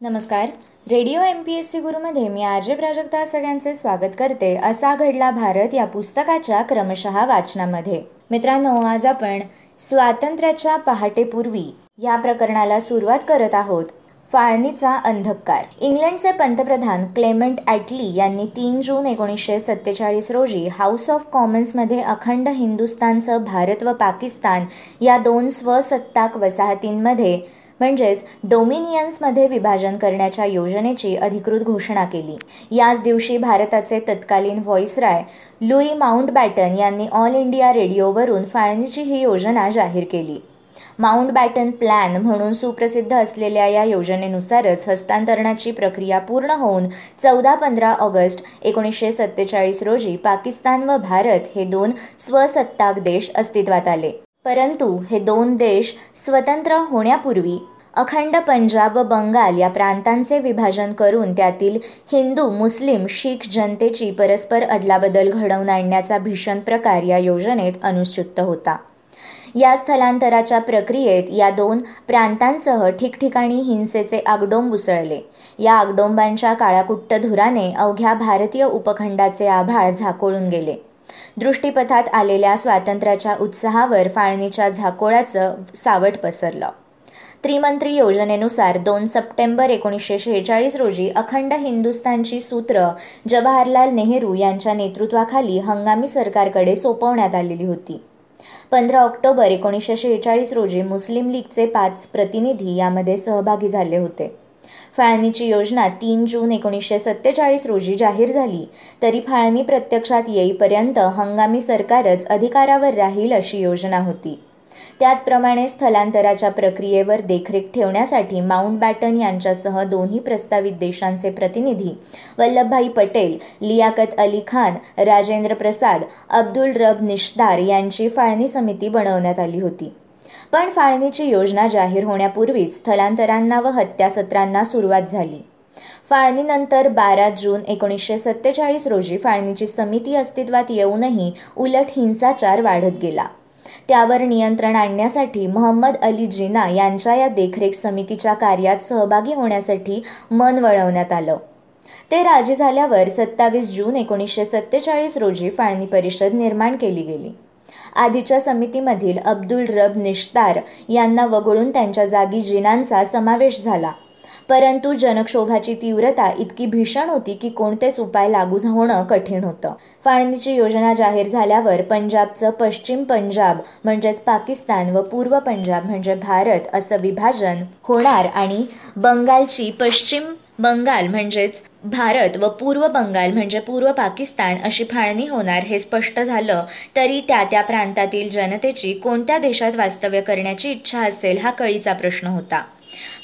नमस्कार. Radio M P S C गुरुमध्ये मी R J Prajakta सगळ्यांचे स्वागत करते. असा घडला भारत या पुस्तकाच्या क्रमशः वाचनामध्ये. मित्रांनो आज आपण स्वातंत्र्याच्या पहाटेपूर्वी या प्रकरणाला सुरुवात करत आहोत. फाळणीचा अंधकार. इंग्लंडचे पंतप्रधान क्लेमेंट ॲटली यांनी तीन जून एकोणीसशे सत्तेचाळीस रोजी हाऊस ऑफ कॉमन्समध्ये अखंड हिंदुस्थानचं भारत व पाकिस्तान या दोन स्वसत्ताक वसाहतींमध्ये म्हणजेच डोमिनियन्समध्ये विभाजन करण्याच्या योजनेची अधिकृत घोषणा केली. याच दिवशी भारताचे तत्कालीन व्हॉइसराय लुई माउंट बॅटन यांनी ऑल इंडिया रेडिओवरून फाळणीची ही योजना जाहीर केली. माउंट बॅटन प्लॅन म्हणून सुप्रसिद्ध असलेल्या या योजनेनुसारच हस्तांतरणाची प्रक्रिया पूर्ण होऊन चौदा पंधरा ऑगस्ट एकोणीसशे सत्तेचाळीस रोजी पाकिस्तान व भारत हे दोन स्वसत्ताक देश अस्तित्वात आले. परंतु हे दोन देश स्वतंत्र होण्यापूर्वी अखंड पंजाब व बंगाल या प्रांतांचे विभाजन करून त्यातील हिंदू मुस्लिम शीख जनतेची परस्पर अदलाबदल घडवून आणण्याचा भीषण प्रकार या योजनेत अनुस्युक्त होता. या स्थलांतराच्या प्रक्रियेत या दोन प्रांतांसह ठिकठिकाणी हिंसेचे आगडोंब उसळले. या आगडोंबांच्या काळाकुट्ट धुराने अवघ्या भारतीय उपखंडाचे आभाळ झाकोळून गेले. दृष्टीपथात आलेल्या स्वातंत्र्याच्या उत्साहावर फाळणीच्या झाकोळाचं सावट पसरलं. त्रिमंत्री योजनेनुसार दोन सप्टेंबर एकोणीसशे शेहेचाळीस रोजी अखंड हिंदुस्थानची सूत्र जवाहरलाल नेहरू यांच्या नेतृत्वाखाली हंगामी सरकारकडे सोपवण्यात आलेली होती. पंधरा ऑक्टोबर एकोणीसशे शेहेचाळीस रोजी मुस्लिम लीगचे पाच प्रतिनिधी यामध्ये सहभागी झाले होते. फाळणीची योजना तीन जून एकोणीसशे सत्तेचाळीस रोजी जाहीर झाली तरी फाळणी प्रत्यक्षात येईपर्यंत हंगामी सरकारच अधिकारावर राहील अशी योजना होती. त्याचप्रमाणे स्थलांतराच्या प्रक्रियेवर देखरेख ठेवण्यासाठी माउंट बॅटन यांच्यासह दोन्ही प्रस्तावित देशांचे प्रतिनिधी वल्लभभाई पटेल लियाकत अली खान राजेंद्र प्रसाद अब्दुल रब निश्दार यांची फाळणी समिती बनवण्यात आली होती. पण फाळणीची योजना जाहीर होण्यापूर्वीच स्थलांतरांना व हत्यासत्रांना सुरुवात झाली. फाळणीनंतर बारा जून एकोणीसशे सत्तेचाळीस रोजी फाळणीची समिती अस्तित्वात येऊनही उलट हिंसाचार वाढत गेला. त्यावर नियंत्रण आणण्यासाठी महम्मद अली जिना यांच्या या देखरेख समितीच्या कार्यात सहभागी होण्यासाठी मन वळवण्यात आलं. ते राजी झाल्यावर सत्तावीस जून एकोणीसशे सत्तेचाळीस रोजी फाळणी परिषद निर्माण केली गेली. आधीच्या समितीमधील अब्दुल रब निश्तार यांना वगळून त्यांच्या जागी जिनांचा समावेश झाला. परंतु जनक्षोभाची तीव्रता इतकी भीषण होती की कोणतेच उपाय लागू होणं कठीण होतं. फाळणीची योजना जाहीर झाल्यावर पंजाबचं पश्चिम पंजाब म्हणजेच पाकिस्तान व पूर्व पंजाब म्हणजे भारत असं विभाजन होणार आणि बंगालची पश्चिम बंगाल म्हणजेच भारत व पूर्व बंगाल म्हणजे पूर्व पाकिस्तान अशी फाळणी होणार हे स्पष्ट झालं तरी त्या त्या प्रांतातील जनतेची कोणत्या देशात वास्तव्य करण्याची इच्छा असेल हा कळीचा प्रश्न होता.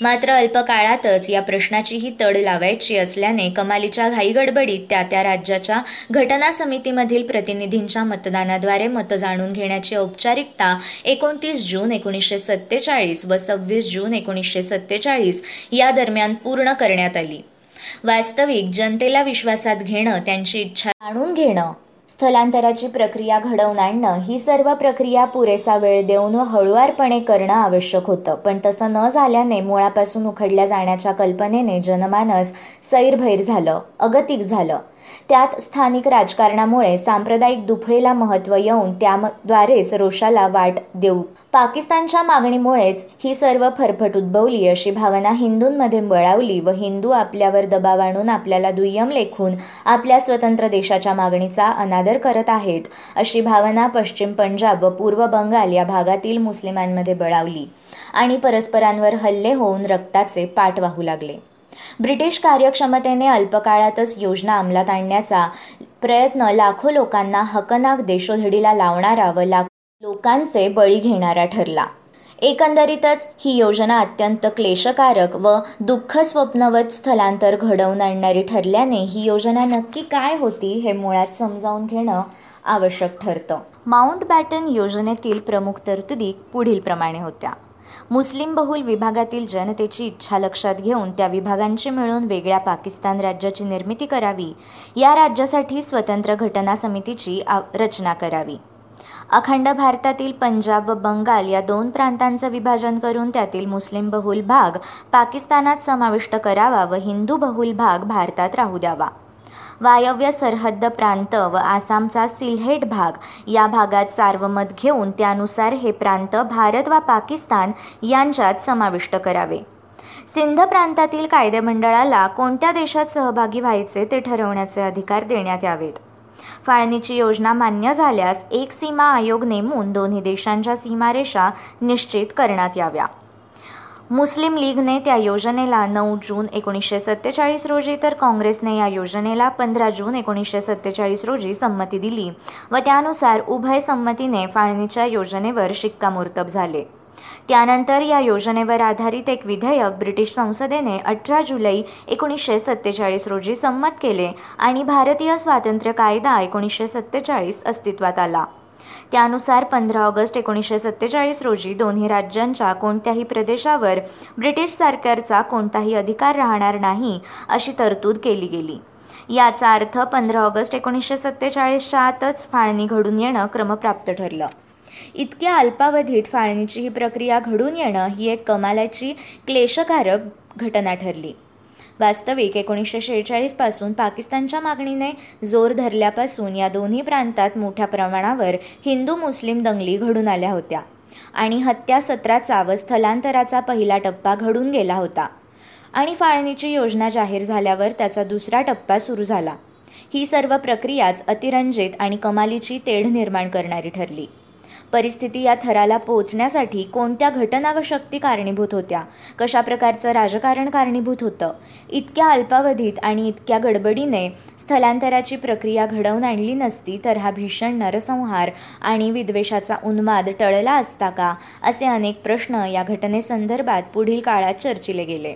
मात्र अल्पकाळातच या प्रश्नाचीही तड लावायची असल्याने कमालीच्या घाईगडबडीत त्या त्या राज्याच्या घटना समितीमधील प्रतिनिधींच्या मतदानाद्वारे मतं जाणून घेण्याची औपचारिकता एकोणतीस जून एकोणीसशे सत्तेचाळीस व सव्वीस जून एकोणीसशे सत्तेचाळीस या दरम्यान पूर्ण करण्यात आली. वास्तविक जनतेला विश्वासात घेणं त्यांची इच्छा जाणून घेणं स्थलांतराची प्रक्रिया घडवून आणणं ही सर्व प्रक्रिया पुरेसा वेळ देऊन व हळुवारपणे करणं आवश्यक होतं. पण तसं न झाल्याने मुळापासून उखडल्या जाण्याच्या कल्पनेने जनमानस सैरभैर झालं अगतिक झालं. त्यात स्थानिक राजकारणामुळे सांप्रदायिक दुफळीला महत्त्व येऊन त्याद्वारेच रोषाला वाट देऊ. पाकिस्तानच्या मागणीमुळेच ही सर्व फरफट उद्भवली अशी भावना हिंदूंमध्ये बळावली व हिंदू आपल्यावर दबाव आणून आपल्याला दुय्यम लेखून आपल्या स्वतंत्र देशाच्या मागणीचा अनादर करत आहेत अशी भावना पश्चिम पंजाब व पूर्व बंगाल या भागातील मुस्लिमांमध्ये बळावली आणि परस्परांवर हल्ले होऊन रक्ताचे पाठ वाहू लागले. ब्रिटिश कार्यक्षमतेने अल्पकाळातच योजना अंमलात आणण्याचा प्रयत्न लाखो लोकांना हकनाक देशोधडीला लावणारा व लाखो लोकांचे बळी घेणारा ठरला. एकंदरीतच ही योजना अत्यंत क्लेशकारक व दुःख स्वप्नवत स्थलांतर घडवून आणणारी ठरल्याने ही योजना नक्की काय होती हे मुळात समजावून घेणं आवश्यक ठरतं. माउंट बॅटन योजनेतील प्रमुख तरतुदी पुढीलप्रमाणे होत्या. मुस्लिम बहुल विभागातील जनतेची इच्छा लक्षात घेऊन त्या विभागांची मिळून वेगळ्या पाकिस्तान राज्याची निर्मिती करावी या राज्यासाठी स्वतंत्र घटना समितीची रचना करावी. अखंड भारतातील पंजाब व बंगाल या दोन प्रांतांचं विभाजन करून त्यातील मुस्लिम बहुल भाग पाकिस्तानात समाविष्ट करावा व हिंदू बहुल भाग भारतात राहू द्यावा. वायव्य सरहद्द प्रांत व आसामचा सिल्हेट भाग या भागात सार्वमत घेऊन त्यानुसार हे प्रांत भारत व पाकिस्तान यांच्यात समाविष्ट करावे. सिंध प्रांतातील कायदेमंडळाला कोणत्या देशात सहभागी व्हायचे ते ठरवण्याचे अधिकार देण्यात यावेत. फाळणीची योजना मान्य झाल्यास एक सीमा आयोग नेमून दोन्ही देशांच्या सीमारेषा निश्चित करण्यात याव्या. मुस्लिम लीगने त्या योजनेला नऊ जून एकोणीसशे सत्तेचाळीस रोजी तर काँग्रेसने या योजनेला पंधरा जून एकोणीसशे सत्तेचाळीस रोजी संमती दिली व त्यानुसार उभय संमतीने फाळणीच्या योजनेवर शिक्कामोर्तब झाले. त्यानंतर या योजनेवर आधारित एक विधेयक ब्रिटिश संसदेने अठरा जुलै एकोणीसशे सत्तेचाळीस रोजी संमत केले आणि भारतीय स्वातंत्र्य कायदा एकोणीसशे सत्तेचाळीस अस्तित्वात आला. त्यानुसार पंधरा ऑगस्ट एकोणीसशे सत्तेचाळीस रोजी दोन्ही राज्यांच्या कोणत्याही प्रदेशावर ब्रिटिश सरकारचा कोणताही अधिकार राहणार नाही अशी तरतूद केली गेली. याचा अर्थ पंधरा ऑगस्ट एकोणीसशे सत्तेचाळीसच्या आतच फाळणी घडून येणं क्रमप्राप्त ठरलं. इतक्या अल्पावधीत फाळणीची ही प्रक्रिया घडून येणं ही एक कमालाची क्लेशकारक घटना ठरली. वास्तविक एकोणीसशे शेहेचाळीसपासून पाकिस्तानच्या मागणीने जोर धरल्यापासून या दोन्ही प्रांतात मोठ्या प्रमाणावर हिंदू मुस्लिम दंगली घडून आल्या होत्या आणि हत्या सत्राचा व स्थलांतराचा पहिला टप्पा घडून गेला होता. आणि फाळणीची योजना जाहीर झाल्यावर त्याचा दुसरा टप्पा सुरू झाला. ही सर्व प्रक्रियाच अतिरंजित आणि कमालीची तेढ निर्माण करणारी ठरली. परिस्थिती या थराला पोहोचण्यासाठी कोणत्या घटना व शक्ती कारणीभूत होत्या? कशा प्रकारचं राजकारण कारणीभूत होतं? इतक्या अल्पावधीत आणि इतक्या गडबडीने स्थलांतराची प्रक्रिया घडवून आणली नसती तर हा भीषण नरसंहार आणि विद्वेषाचा उन्माद टळला असता का? असे अनेक प्रश्न या घटनेसंदर्भात पुढील काळात चर्चिले गेले.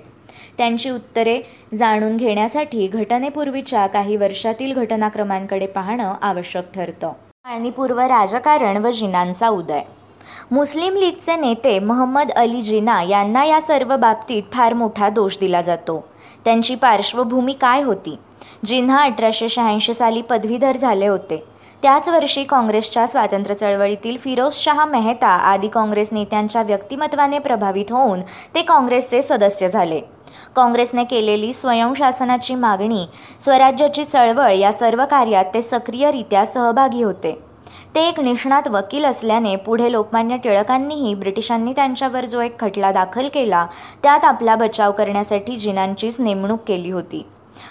त्यांची उत्तरे जाणून घेण्यासाठी घटनेपूर्वीच्या काही वर्षातील घटनाक्रमांकडे पाहणं आवश्यक ठरतं. फाळणीपूर्व राजकारण व जिनांचा उदय. मुस्लिम लीगचे नेते महम्मद अली जिना यांना या सर्व बाबतीत फार मोठा दोष दिला जातो. त्यांची पार्श्वभूमी काय होती? जिन्हा अठराशे शहाऐंशी साली पदवीधर झाले होते. त्याच वर्षी काँग्रेसच्या स्वातंत्र्य चळवळीतील फिरोज शहा मेहता आदी काँग्रेस नेत्यांच्या व्यक्तिमत्वाने प्रभावित होऊन ते काँग्रेसचे सदस्य झाले. काँग्रेसने केलेली स्वयंशासनाची मागणी स्वराज्याची चळवळ या सर्व कार्यात ते सक्रियरित्या सहभागी होते. ते एक निष्णात वकील असल्याने पुढे लोकमान्य टिळकांनीही ब्रिटिशांनी त्यांच्यावर जो एक खटला दाखल केला त्यात आपला बचाव करण्यासाठी जिनांचीच नेमणूक केली होती.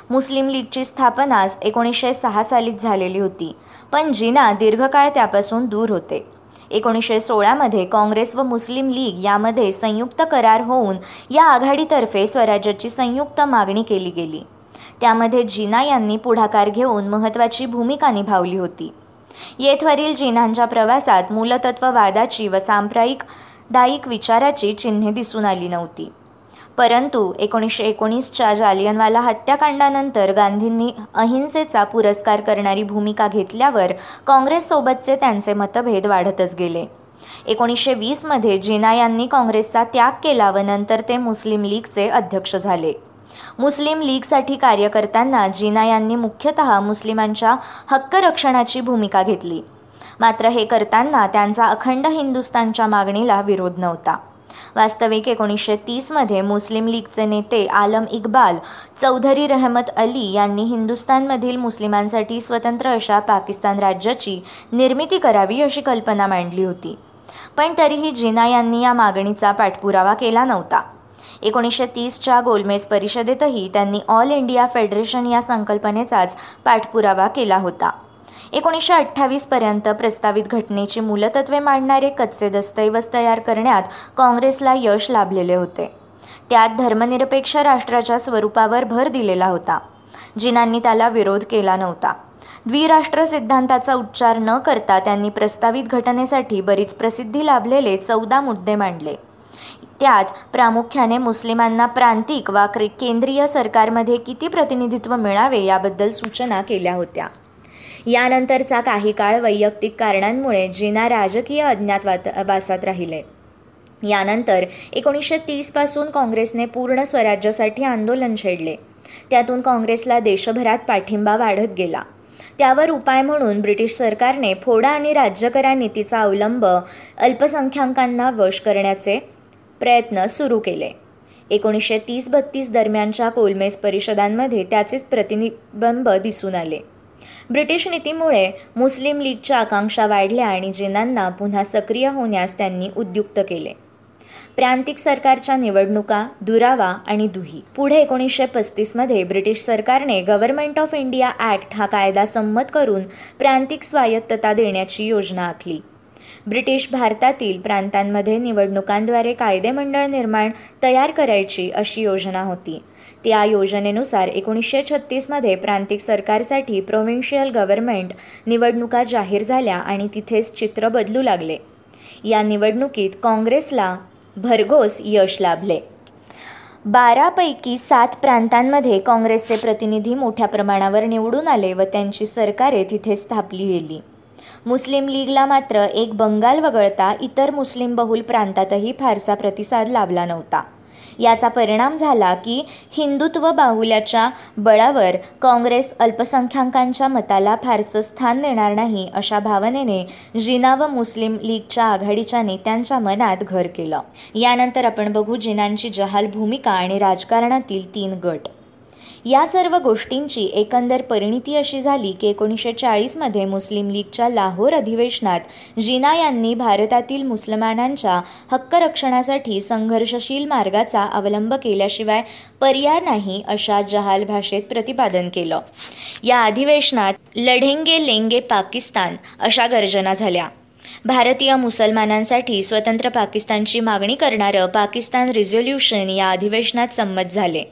मुस्लिम लीगची स्थापना एकोणीसशे सहा सालीच झालेली होती पण जिना दीर्घकाळ त्यापासून दूर होते. एकोणीसशे सोळामध्ये काँग्रेस व मुस्लिम लीग यामध्ये संयुक्त करार होऊन या आघाडीतर्फे स्वराज्याची संयुक्त मागणी केली गेली. त्यामध्ये जिना यांनी पुढाकार घेऊन महत्त्वाची भूमिका निभावली होती. येथवरील जिनांच्या प्रवासात मूलतत्ववादाची व सांप्रदायिक दायिक विचाराची चिन्हे दिसून आली नव्हती. परंतु एकोणीसशे एकोणीसच्या जालियनवाला हत्याकांडानंतर गांधींनी अहिंसेचा पुरस्कार करणारी भूमिका घेतल्यावर काँग्रेससोबतचे त्यांचे मतभेद वाढतच गेले. एकोणीसशे वीसमध्ये जिना यांनी काँग्रेसचा त्याग केला व नंतर ते मुस्लिम लीगचे अध्यक्ष झाले. मुस्लिम लीगसाठी कार्य करताना जिना यांनी मुख्यतः मुस्लिमांच्या हक्करक्षणाची भूमिका घेतली. मात्र हे करताना त्यांचा अखंड हिंदुस्थानच्या मागणीला विरोध नव्हता. वास्तविक एकोणीसशे तीसमध्ये मुस्लिम लीगचे नेते आलम इक्बाल चौधरी रहमत अली यांनी हिंदुस्थानमधील मुस्लिमांसाठी स्वतंत्र अशा पाकिस्तान राज्याची निर्मिती करावी अशी कल्पना मांडली होती. पण तरीही जिना यांनी या मागणीचा पाठपुरावा केला नव्हता. एकोणीसशे तीसच्या गोलमेज परिषदेतही त्यांनी ऑल इंडिया फेडरेशन या संकल्पनेचाच पाठपुरावा केला होता. एकोणीसशे अठ्ठावीसपर्यंत प्रस्तावित घटनेची मूलतत्वे मांडणारे कच्चे दस्तऐवज तयार करण्यात काँग्रेसला यश लाभलेले होते. त्यात धर्मनिरपेक्ष राष्ट्राच्या स्वरूपावर भर दिलेला होता जिनांनी त्याला विरोध केला नव्हता. द्विराष्ट्र सिद्धांताचा उच्चार न करता त्यांनी प्रस्तावित घटनेसाठी बरीच प्रसिद्धी लाभलेले चौदा मुद्दे मांडले. त्यात प्रामुख्याने मुस्लिमांना प्रांतिक वा केंद्रीय सरकारमध्ये किती प्रतिनिधित्व मिळावे याबद्दल सूचना केल्या होत्या. यानंतरचा काही काळ वैयक्तिक कारणांमुळे जिना राजकीय अज्ञातवासात राहिले. यानंतर एकोणीसशे तीसपासून काँग्रेसने पूर्ण स्वराज्यासाठी आंदोलन छेडले. त्यातून काँग्रेसला देशभरात पाठिंबा वाढत गेला. त्यावर उपाय म्हणून ब्रिटिश सरकारने फोडा आणि राज्यकरा नीतीचा अवलंब अल्पसंख्याकांना वश करण्याचे प्रयत्न सुरू केले. एकोणीसशे तीस बत्तीस दरम्यानच्या कोलमेस परिषदांमध्ये त्याचेच प्रतिनिबिंब दिसून आले. ब्रिटिश नीतीमुळे मुस्लिम लीगच्या आकांक्षा वाढल्या आणि जिनांना पुन्हा सक्रिय होण्यास त्यांनी उद्युक्त केले. प्रांतिक सरकारच्या निवडणुका दुरावा आणि दुही. पुढे एकोणीसशे पस्तीसमध्ये ब्रिटिश सरकारने गव्हर्नमेंट ऑफ इंडिया ॲक्ट हा कायदा संमत करून प्रांतिक स्वायत्तता देण्याची योजना आखली. ब्रिटिश भारतातील प्रांतांमध्ये निवडणुकांद्वारे कायदेमंडळ निर्माण तयार करायची अशी योजना होती. त्या योजनेनुसार एकोणीसशे छत्तीसमध्ये प्रांतिक सरकारसाठी प्रोव्हिन्शियल गव्हर्नमेंट निवडणुका जाहीर झाल्या आणि तिथेच चित्र बदलू लागले. या निवडणुकीत काँग्रेसला भरघोस यश लाभले. बारापैकी सात प्रांतांमध्ये काँग्रेसचे प्रतिनिधी मोठ्या प्रमाणावर निवडून आले व त्यांची सरकारे तिथे स्थापली गेली. मुस्लिम लीगला मात्र एक बंगाल वगळता इतर मुस्लिम बहुल प्रांतातही फारसा प्रतिसाद लाभला नव्हता. याचा परिणाम झाला की हिंदुत्व बाहुल्याच्या बळावर काँग्रेस अल्पसंख्याकांच्या मताला फारसं स्थान देणार नाही अशा भावनेने जिना व मुस्लिम लीगच्या आघाडीच्या नेत्यांच्या मनात घर केलं. यानंतर आपण बघू जिनांची जहाल भूमिका आणि राजकारणातील तीन गट. या सर्व गोष्टींची एकंदर परिणिती अशी झाली की एकोणीसशे चाळीसमध्ये मुस्लिम लीगच्या लाहोर अधिवेशनात जिना यांनी भारतातील मुसलमानांच्या हक्करक्षणासाठी संघर्षशील मार्गाचा अवलंब केल्याशिवाय पर्याय नाही अशा जहाल भाषेत प्रतिपादन केलं. या अधिवेशनात लढेंगे लेंगे पाकिस्तान अशा गर्जना झाल्या. भारतीय मुसलमानांसाठी स्वतंत्र पाकिस्तानची मागणी करणारं पाकिस्तान रिझोल्युशन या अधिवेशनात संमत झाले.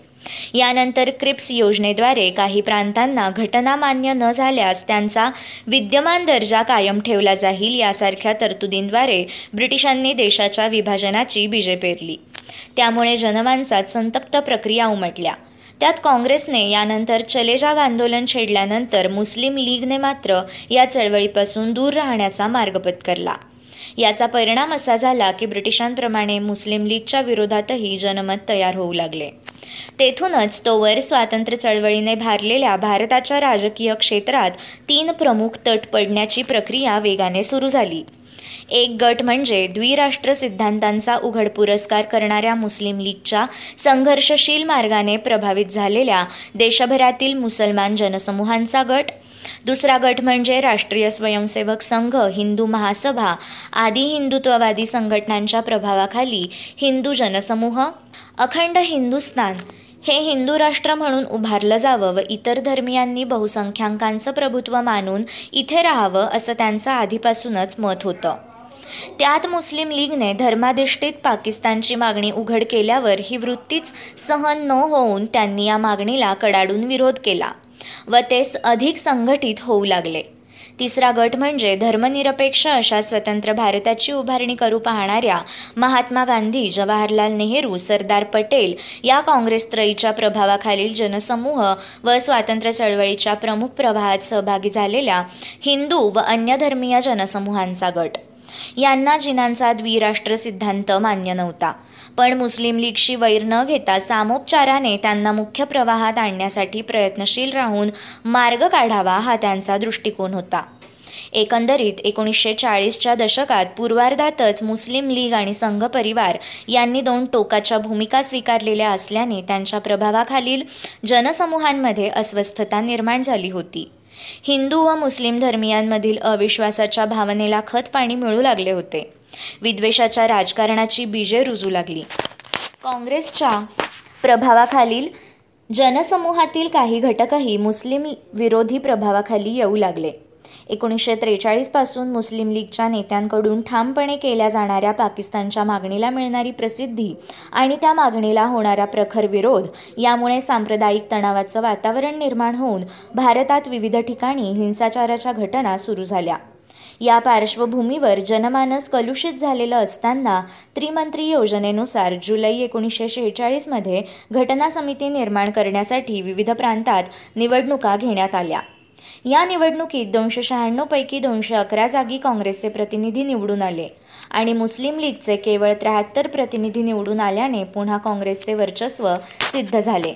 यानंतर क्रिप्स योजनेद्वारे काही प्रांतांना घटना मान्य न झाल्यास त्यांचा विद्यमान दर्जा कायम ठेवला जाईल यासारख्या तरतुदींद्वारे ब्रिटिशांनी देशाच्या विभाजनाची बीजे पेरली. त्यामुळे जनमानसात संतप्त प्रक्रिया उमटल्या. त्यात काँग्रेसने यानंतर चलेजाव आंदोलन छेडल्यानंतर मुस्लिम लीगने मात्र या चळवळीपासून दूर राहण्याचा मार्ग पत्करला याचा परिणाम असा झाला की ब्रिटिशांप्रमाणे मुस्लिम लीगच्या विरोधातही जनमत तयार होऊ लागले. तेथूनच तोवर स्वातंत्र्य चळवळीने भारलेल्या भारताच्या राजकीय क्षेत्रात तीन प्रमुख तट पडण्याची प्रक्रिया वेगाने सुरू झाली. एक गट म्हणजे द्विराष्ट्र सिद्धांतांचा उघड पुरस्कार करणाऱ्या मुस्लिम लीगच्या संघर्षशील मार्गाने प्रभावित झालेल्या देशभरातील मुसलमान जनसमूहांचा गट. दुसरा गट म्हणजे राष्ट्रीय स्वयंसेवक संघ हिंदू महासभा आदी हिंदुत्ववादी संघटनांच्या प्रभावाखाली हिंदू जनसमूह अखंड हिंदुस्थान हे हिंदू राष्ट्र म्हणून उभारलं जावं व इतर धर्मियांनी बहुसंख्यांकांचं प्रभुत्व मानून इथे राहावं असं त्यांचं आधीपासूनच मत होतं. त्यात मुस्लिम लीगने धर्माधिष्ठित पाकिस्तानची मागणी उघड केल्यावर ही वृत्तीच सहन न होऊन त्यांनी या मागणीला कडाडून विरोध केला व तेच अधिक संघटित होऊ लागले. तिसरा गट म्हणजे धर्मनिरपेक्ष अशा स्वतंत्र भारताची उभारणी करू पाहणाऱ्या महात्मा गांधी जवाहरलाल नेहरू सरदार पटेल या काँग्रेस त्रयीच्या प्रभावाखालील जनसमूह व स्वातंत्र्य चळवळीच्या प्रमुख प्रवाहात सहभागी झालेल्या हिंदू व अन्य धर्मीय जनसमूहांचा गट. यांना जिनांचा द्विराष्ट्र सिद्धांत मान्य नव्हता. पण मुस्लिम लीगशी वैर न घेता सामोपचाराने त्यांना मुख्य प्रवाहात आणण्यासाठी प्रयत्नशील राहून मार्ग काढावा हा त्यांचा दृष्टिकोन होता. एकंदरीत एकोणीसशे चाळीसच्या दशकात पूर्वार्धातच मुस्लिम लीग आणि संघ परिवार यांनी दोन टोकाच्या भूमिका स्वीकारलेल्या असल्याने त्यांच्या प्रभावाखालील जनसमूहांमध्ये अस्वस्थता निर्माण झाली होती. हिंदू व मुस्लिम धर्मियांमधील अविश्वासाच्या भावनेला खत पाणी मिळू लागले होते. विद्वेषाच्या राजकारणाची बीजे रुजू लागली. काँग्रेसच्या प्रभावाखालील जनसमूहातील काही घटकही मुस्लिम विरोधी प्रभावाखाली येऊ लागले. एकोणीसशे त्रेचाळीसपासून मुस्लिम लीगच्या नेत्यांकडून ठामपणे केल्या जाणाऱ्या पाकिस्तानच्या मागणीला मिळणारी प्रसिद्धी आणि त्या मागणीला होणारा प्रखर विरोध यामुळे सांप्रदायिक तणावाचं वातावरण निर्माण होऊन भारतात विविध ठिकाणी हिंसाचाराच्या घटना सुरू झाल्या. या पार्श्वभूमीवर जनमानस कलुषित झालेलं असताना त्रिमंत्री योजनेनुसार जुलै एकोणीसशे शेहेचाळीसमध्ये घटना समिती निर्माण करण्यासाठी विविध प्रांतात निवडणुका घेण्यात आल्या. या निवडणुकीत दोनशे शहाण्णवपैकी दोनशे अकरा जागी काँग्रेसचे प्रतिनिधी निवडून आले. आणि मुस्लिम लीगचे केवळ त्र्याहत्तर प्रतिनिधी निवडून आल्याने पुन्हा काँग्रेसचे वर्चस्व सिद्ध झाले.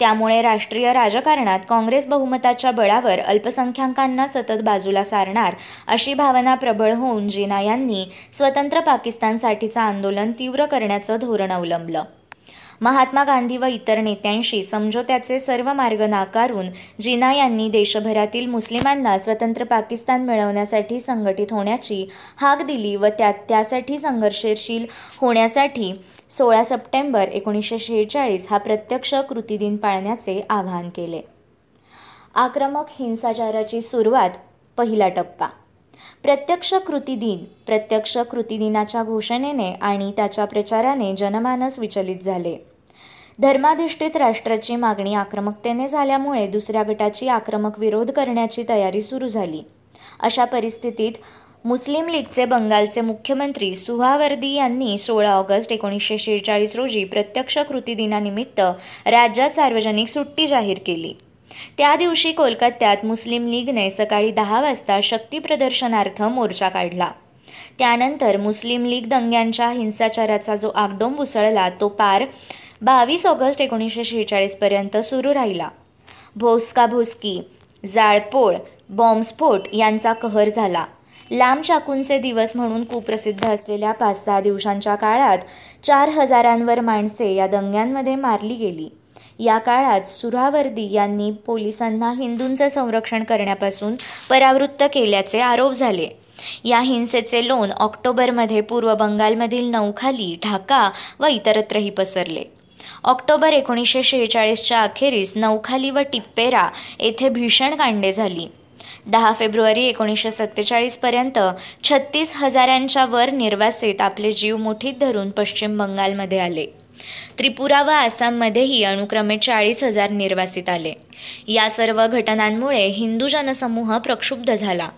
त्यामुळे राष्ट्रीय राजकारणात काँग्रेस बहुमताच्या बळावर अल्पसंख्याकांना सतत बाजूला सारणार अशी भावना प्रबळ होऊन जिना यांनी स्वतंत्र पाकिस्तानसाठीचं आंदोलन तीव्र करण्याचं धोरण अवलंबलं. महात्मा गांधी व इतर नेत्यांशी समझोत्याचे सर्व मार्ग नाकारून जिना यांनी देशभरातील मुस्लिमांना स्वतंत्र पाकिस्तान मिळवण्यासाठी संघटित होण्याची हाक दिली व त्यात त्यासाठी संघर्षशील होण्यासाठी सोळा सप्टेंबर एकोणीसशे शेहेचाळीस हा प्रत्यक्ष कृतीदिन पाळण्याचे आवाहन केले. आक्रमक हिंसाचाराची सुरुवात पहिला टप्पा. प्रत्यक्ष कृती दिन प्रत्यक्ष कृती दिनाच्या घोषणेने आणि त्याच्या प्रचाराने जनमानस विचलित झाले. धर्माधिष्ठित राष्ट्राची मागणी आक्रमकतेने झाल्यामुळे दुसऱ्या गटाची आक्रमक विरोध करण्याची तयारी सुरू झाली. अशा परिस्थितीत मुस्लिम लीगचे बंगालचे मुख्यमंत्री सुहावर्दी यांनी सोळा ऑगस्ट एकोणीसशे शेहेचाळीस रोजी प्रत्यक्ष कृती दिनानिमित्त राज्यात सार्वजनिक सुट्टी जाहीर केली. त्या दिवशी कोलकात्यात मुस्लिम लीगने सकाळी दहा वाजता शक्ती प्रदर्शनार्थ मोर्चा काढला. त्यानंतर मुस्लिम लीग दंग्यांच्या हिंसाचाराचा जो आगडोंब उसळला तो पार बावीस ऑगस्ट एकोणीसशे शेहेचाळीसपर्यंत सुरू राहिला. भोसका भोसकी जाळपोळ बॉम्बस्फोट यांचा कहर झाला. लांब चाकूंचे दिवस म्हणून कुप्रसिद्ध असलेल्या पाच सहा दिवसांच्या काळात चार हजारांवर माणसे या दंग्यांमध्ये मारली गेली. या काळात सुरावर्दी यांनी पोलिसांना हिंदूंचे संरक्षण करण्यापासून परावृत्त केल्याचे आरोप झाले. या हिंसेचे लोन ऑक्टोबरमध्ये पूर्व बंगालमधील नौखाली ढाका व इतरत्रही पसरले. ऑक्टोबर एकोणीसशे शेहेचाळीसच्या अखेरीस नौखाली व टिप्पेरा येथे भीषण कांडे झाली. दहा फेब्रुवारी एकोणीसशे सत्तेचाळीसपर्यंत छत्तीस हजारांच्या वर निर्वासित आपले जीव मुठीत धरून पश्चिम बंगालमध्ये आले. त्रिपुरा व आसाममध्येही अनुक्रमे चाळीस हजार निर्वासित आले. या सर्व घटनांमुळे हिंदू जनसमूह प्रक्षुब्ध झाला.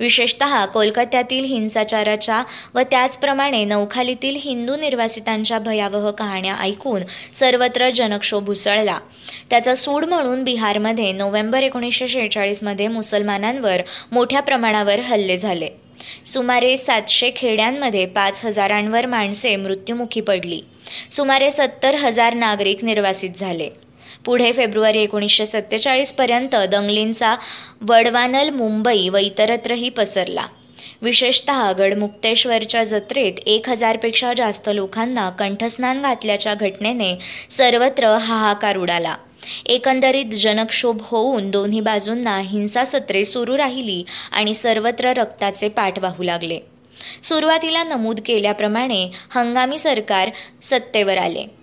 विशेषत कोलकात्यातील हिंसाचाराच्या व त्याचप्रमाणे नौखालीतील हिंदू निर्वासितांच्या भयावह कहाण्या ऐकून सर्वत्र जनक्षोभ उसळला. त्याचा सूड म्हणून बिहारमध्ये नोव्हेंबर एकोणीसशे शेहेचाळीसमध्ये मुसलमानांवर मोठ्या प्रमाणावर हल्ले झाले. सुमारे सातशे खेड्यांमध्ये पाच हजारांवर माणसे मृत्युमुखी पडली. सुमारे सत्तर हजार नागरिक निर्वासित झाले. पुढे फेब्रुवारी एकोणीसशे सत्तेचाळीसपर्यंत दंगलींचा वडवानल मुंबई व इतरत्रही पसरला. विशेषत गडमुक्तेश्वरच्या जत्रेत एक हजारपेक्षा जास्त लोकांना कंठस्नान घातल्याच्या घटनेने सर्वत्र हाहाकार उडाला. एकंदरीत जनक्षोभ होऊन दोन्ही बाजूंना हिंसासत्रे सुरू राहिली आणि सर्वत्र रक्ताचे पाठ वाहू लागले. सुरुवातीला नमूद केल्याप्रमाणे हंगामी सरकार सत्तेवर आले.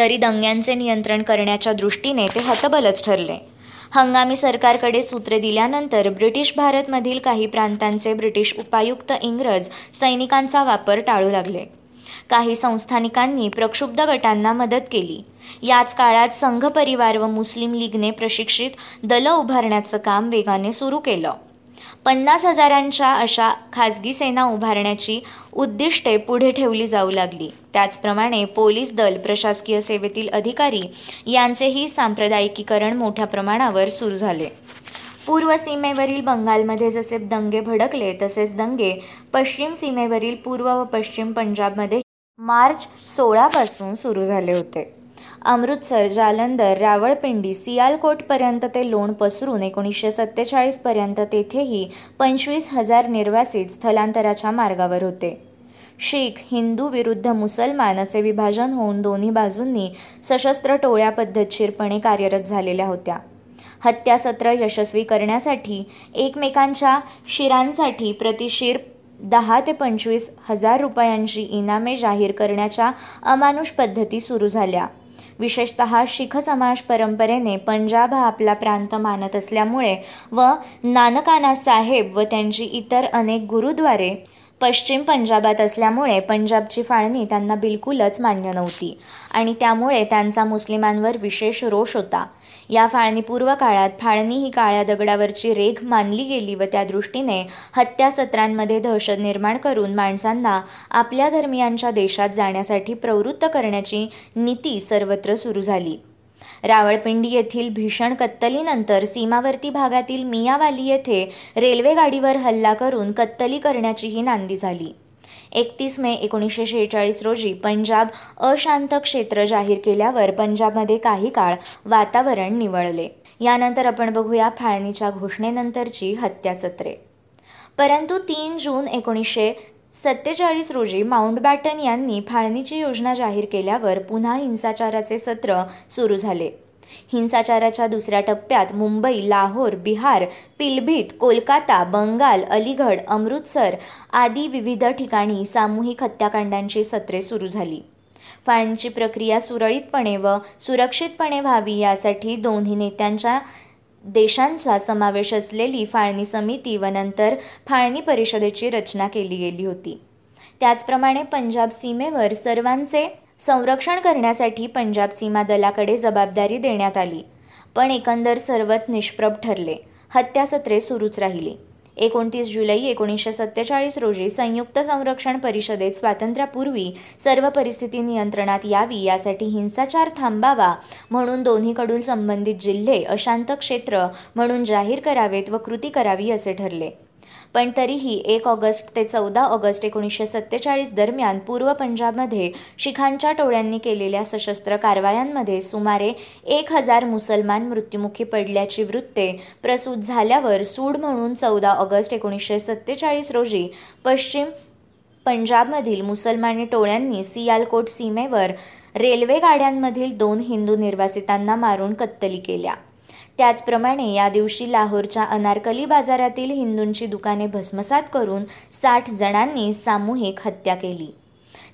तरी दंग्यांचे नियंत्रण करण्याच्या दृष्टीने ते हतबलच ठरले. हंगामी सरकारकडे सूत्रे दिल्यानंतर ब्रिटिश भारतमधील काही प्रांतांचे ब्रिटिश उपायुक्त इंग्रज सैनिकांचा वापर टाळू लागले. काही संस्थानिकांनी प्रक्षुब्ध गटांना मदत केली. याच काळात संघ परिवार व मुस्लिम लीगने प्रशिक्षित दलं उभारण्याचं काम वेगाने सुरू केलं. पन्नास हजारांच्या अशा खाजगी सेना उभारण्याची उद्दिष्टे पुढे ठेवली जाऊ लागली. त्याचप्रमाणे पोलीस दल प्रशासकीय सेवेतील अधिकारी यांचेही सांप्रदायिकीकरण मोठ्या प्रमाणावर सुरू झाले. पूर्व सीमेवरील बंगालमध्ये जसे दंगे भडकले तसेच दंगे पश्चिम सीमेवरील पूर्व व पश्चिम पंजाबमध्ये मार्च सोळापासून सुरू झाले होते. अमृतसर जालंधर रावळपिंडी सियालकोटपर्यंत ते लोण पसरून एकोणीसशे सत्तेचाळीसपर्यंत तेथेही पंचवीस हजार निर्वासित स्थलांतराच्या मार्गावर होते. शीख हिंदू विरुद्ध मुसलमान असे विभाजन होऊन दोन्ही बाजूंनी सशस्त्र टोळ्या पद्धतशीरपणे कार्यरत झालेल्या होत्या. हत्यासत्र यशस्वी करण्यासाठी एकमेकांच्या शिरांसाठी प्रतिशीर दहा ते पंचवीस हजार रुपयांची इनामे जाहीर करण्याच्या अमानुष पद्धती सुरू झाल्या. विशेषत शीख समाज परंपरेने पंजाब हा आपला प्रांत मानत असल्यामुळे व नानकाना साहेब व त्यांची इतर अनेक गुरुद्वारे पश्चिम पंजाबात असल्यामुळे पंजाबची फाळणी त्यांना बिलकुलच मान्य नव्हती. आणि त्यामुळे त्यांचा मुस्लिमांवर विशेष रोष होता. या फाळणीपूर्व काळात फाळणी ही काळ्या दगडावरची रेघ मानली गेली व त्या दृष्टीने हत्यासत्रांमध्ये दहशत निर्माण करून माणसांना आपल्या धर्मियांच्या देशात जाण्यासाठी प्रवृत्त करण्याची नीती सर्वत्र सुरू झाली. रावळपिंडी येथील भीषण कत्तलीनंतर सीमावर्ती भागातील मियावाली येथे रेल्वेगाडीवर हल्ला करून कत्तली करण्याचीही नांदी झाली. एकतीस मे एकोणीसशे शेहेचाळीस रोजी पंजाब अशांत क्षेत्र जाहीर केल्यावर पंजाबमध्ये काही काळ वातावरण निवळले. यानंतर आपण बघूया फाळणीच्या घोषणेनंतरची हत्यासत्रे. परंतु तीन जून एकोणीसशे सत्तेचाळीस रोजी माउंटबॅटन यांनी फाळणीची योजना जाहीर केल्यावर पुन्हा हिंसाचाराचे सत्र सुरू झाले. हिंसाचाराच्या दुसऱ्या टप्प्यात मुंबई लाहोर बिहार पिलभीत कोलकाता बंगाल अलीगड अमृतसर आदी विविध ठिकाणी सामूहिक हत्याकांडांची सत्रे सुरू झाली. फाळणीची प्रक्रिया सुरळीतपणे व सुरक्षितपणे व्हावी यासाठी दोन्ही नेत्यांच्या देशांचा समावेश असलेली फाळणी समिती व नंतर फाळणी परिषदेची रचना केली गेली होती. त्याचप्रमाणे पंजाब सीमेवर सर्वांचे संरक्षण करण्यासाठी पंजाब सीमा दलाकडे जबाबदारी देण्यात आली. पण एकंदर सर्वच निष्प्रभ ठरले. हत्यासत्रे सुरूच राहिली. एकोणतीस जुलै एकोणीसशे सत्तेचाळीस रोजी संयुक्त संरक्षण परिषदेत स्वातंत्र्यापूर्वी सर्व परिस्थिती नियंत्रणात यावी यासाठी हिंसाचार थांबावा म्हणून दोन्हीकडून संबंधित जिल्हे अशांत क्षेत्र म्हणून जाहीर करावेत व कृती करावी असे ठरले. पण तरीही एक ऑगस्ट ते चौदा ऑगस्ट एकोणीसशे सत्तेचाळीस दरम्यान पूर्व पंजाबमध्ये शिखांच्या टोळ्यांनी केलेल्या सशस्त्र कारवायांमध्ये सुमारे एक हजार मुसलमान मृत्युमुखी पडल्याची वृत्ते प्रसूत झाल्यावर सूड म्हणून चौदा ऑगस्ट एकोणीसशे सत्तेचाळीस रोजी पश्चिम पंजाबमधील मुसलमानी टोळ्यांनी सियालकोट सीमेवर रेल्वे गाड्यांमधील दोन हिंदू निर्वासितांना मारून कत्तली केल्या. त्याचप्रमाणे या दिवशी लाहोरच्या अनारकली बाजारातील हिंदूंची दुकाने भस्मसात करून साठ जणांनी सामूहिक हत्या केली.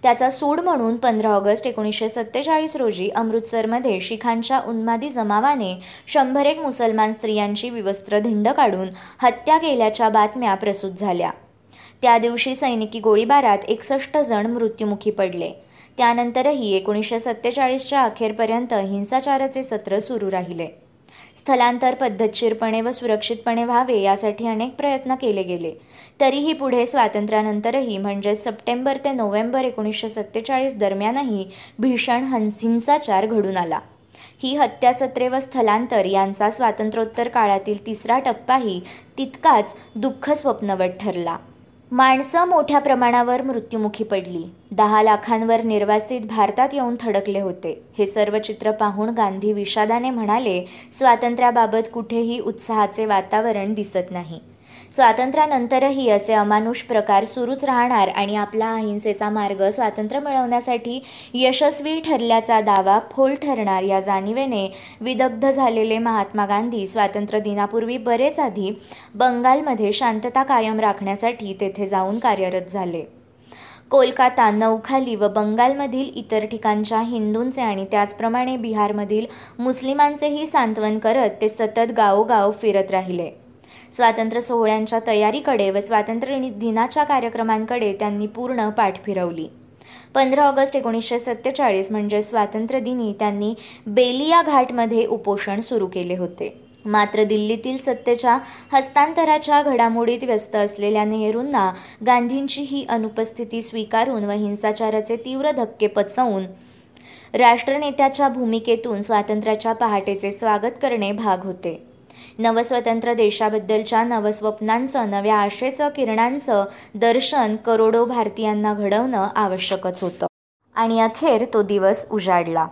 त्याचा सूड म्हणून पंधरा ऑगस्ट एकोणीसशे सत्तेचाळीस रोजी अमृतसरमध्ये शिखांच्या उन्मादी जमावाने शंभर एक मुसलमान स्त्रियांची विवस्त्र धिंड काढून हत्या केल्याच्या बातम्या प्रसूत झाल्या. त्या दिवशी सैनिकी गोळीबारात एकसष्ट जण मृत्युमुखी पडले. त्यानंतरही एकोणीसशे सत्तेचाळीसच्या अखेरपर्यंत हिंसाचाराचे सत्र सुरू राहिले. स्थलांतर पद्धतशीरपणे व सुरक्षितपणे व्हावे यासाठी अनेक प्रयत्न केले गेले. तरीही पुढे स्वातंत्र्यानंतरही म्हणजेच सप्टेंबर ते नोव्हेंबर एकोणीसशे सत्तेचाळीस दरम्यानही भीषण हिंसाचार घडून आला. ही हत्यासत्रे व स्थलांतर यांचा स्वातंत्र्योत्तर काळातील तिसरा टप्पाही तितकाच दुःख स्वप्नवट ठरला. माणसं मोठ्या प्रमाणावर मृत्युमुखी पडली. दहा लाखांवर निर्वासित भारतात येऊन थडकले होते. हे सर्व चित्र पाहून गांधी विषादाने म्हणाले स्वातंत्र्याबाबत कुठेही उत्साहाचे वातावरण दिसत नाही. स्वातंत्र्यानंतरही असे अमानुष प्रकार सुरूच राहणार आणि आपला अहिंसेचा मार्ग स्वातंत्र्य मिळवण्यासाठी यशस्वी ठरल्याचा दावा फोल ठरणार या जाणीवेने विदग्ध झालेले महात्मा गांधी स्वातंत्र्य दिनापूर्वी बरेच आधी बंगालमध्ये शांतता कायम राखण्यासाठी तेथे जाऊन कार्यरत झाले. कोलकाता नौखाली व बंगालमधील इतर ठिकाणच्या हिंदूंचे आणि त्याचप्रमाणे बिहारमधील मुस्लिमांचेही सांत्वन करत ते सतत गावोगाव फिरत राहिले. स्वातंत्र्य सोहळ्यांच्या तयारीकडे व स्वातंत्र्य दिनाच्या कार्यक्रमांकडे त्यांनी पूर्ण पाठ फिरवली. पंधरा ऑगस्ट एकोणीसशे सत्तेचाळीस म्हणजे स्वातंत्र्यदिनी त्यांनी बेलिया घाटमध्ये उपोषण सुरू केले होते. मात्र दिल्लीतील सत्तेच्या हस्तांतराच्या घडामोडीत व्यस्त असलेल्या नेहरूंना गांधींची ही अनुपस्थिती स्वीकारून व हिंसाचाराचे तीव्र धक्के पचवून राष्ट्रनेत्याच्या भूमिकेतून स्वातंत्र्याच्या पहाटेचे स्वागत करणे भाग होते. नवस्वतंत्र देशाबद्दलच्या नवस्वप्नांचं नव्या आशेचं किरणांचं दर्शन करोडो भारतीयांना घडवणं आवश्यकच होतं. आणि अखेर तो दिवस उजाडला.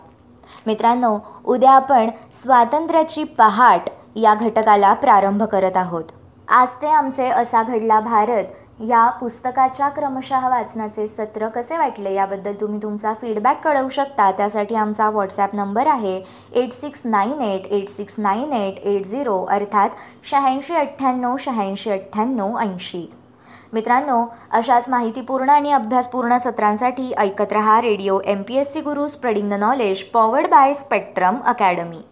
मित्रांनो उद्या आपण स्वातंत्र्याची पहाट या घटकाला प्रारंभ करत आहोत. आज ते आमचे असा घडला भारत या पुस्तकाच्या क्रमशः वाचनाचे सत्र कसे वाटले याबद्दल तुम्ही तुमचा फीडबॅक कळवू शकता. त्यासाठी आमचा व्हॉट्सॲप नंबर आहे eight six nine eight eight six nine eight eight zero अर्थात शहाऐंशी अठ्ठ्याण्णव शहाऐंशी अठ्ठ्याण्णव ऐंशी. मित्रांनो अशाच माहितीपूर्ण आणि अभ्यासपूर्ण सत्रांसाठी ऐकत रहा radio M P S C Guru spreading the knowledge powered by Spectrum academy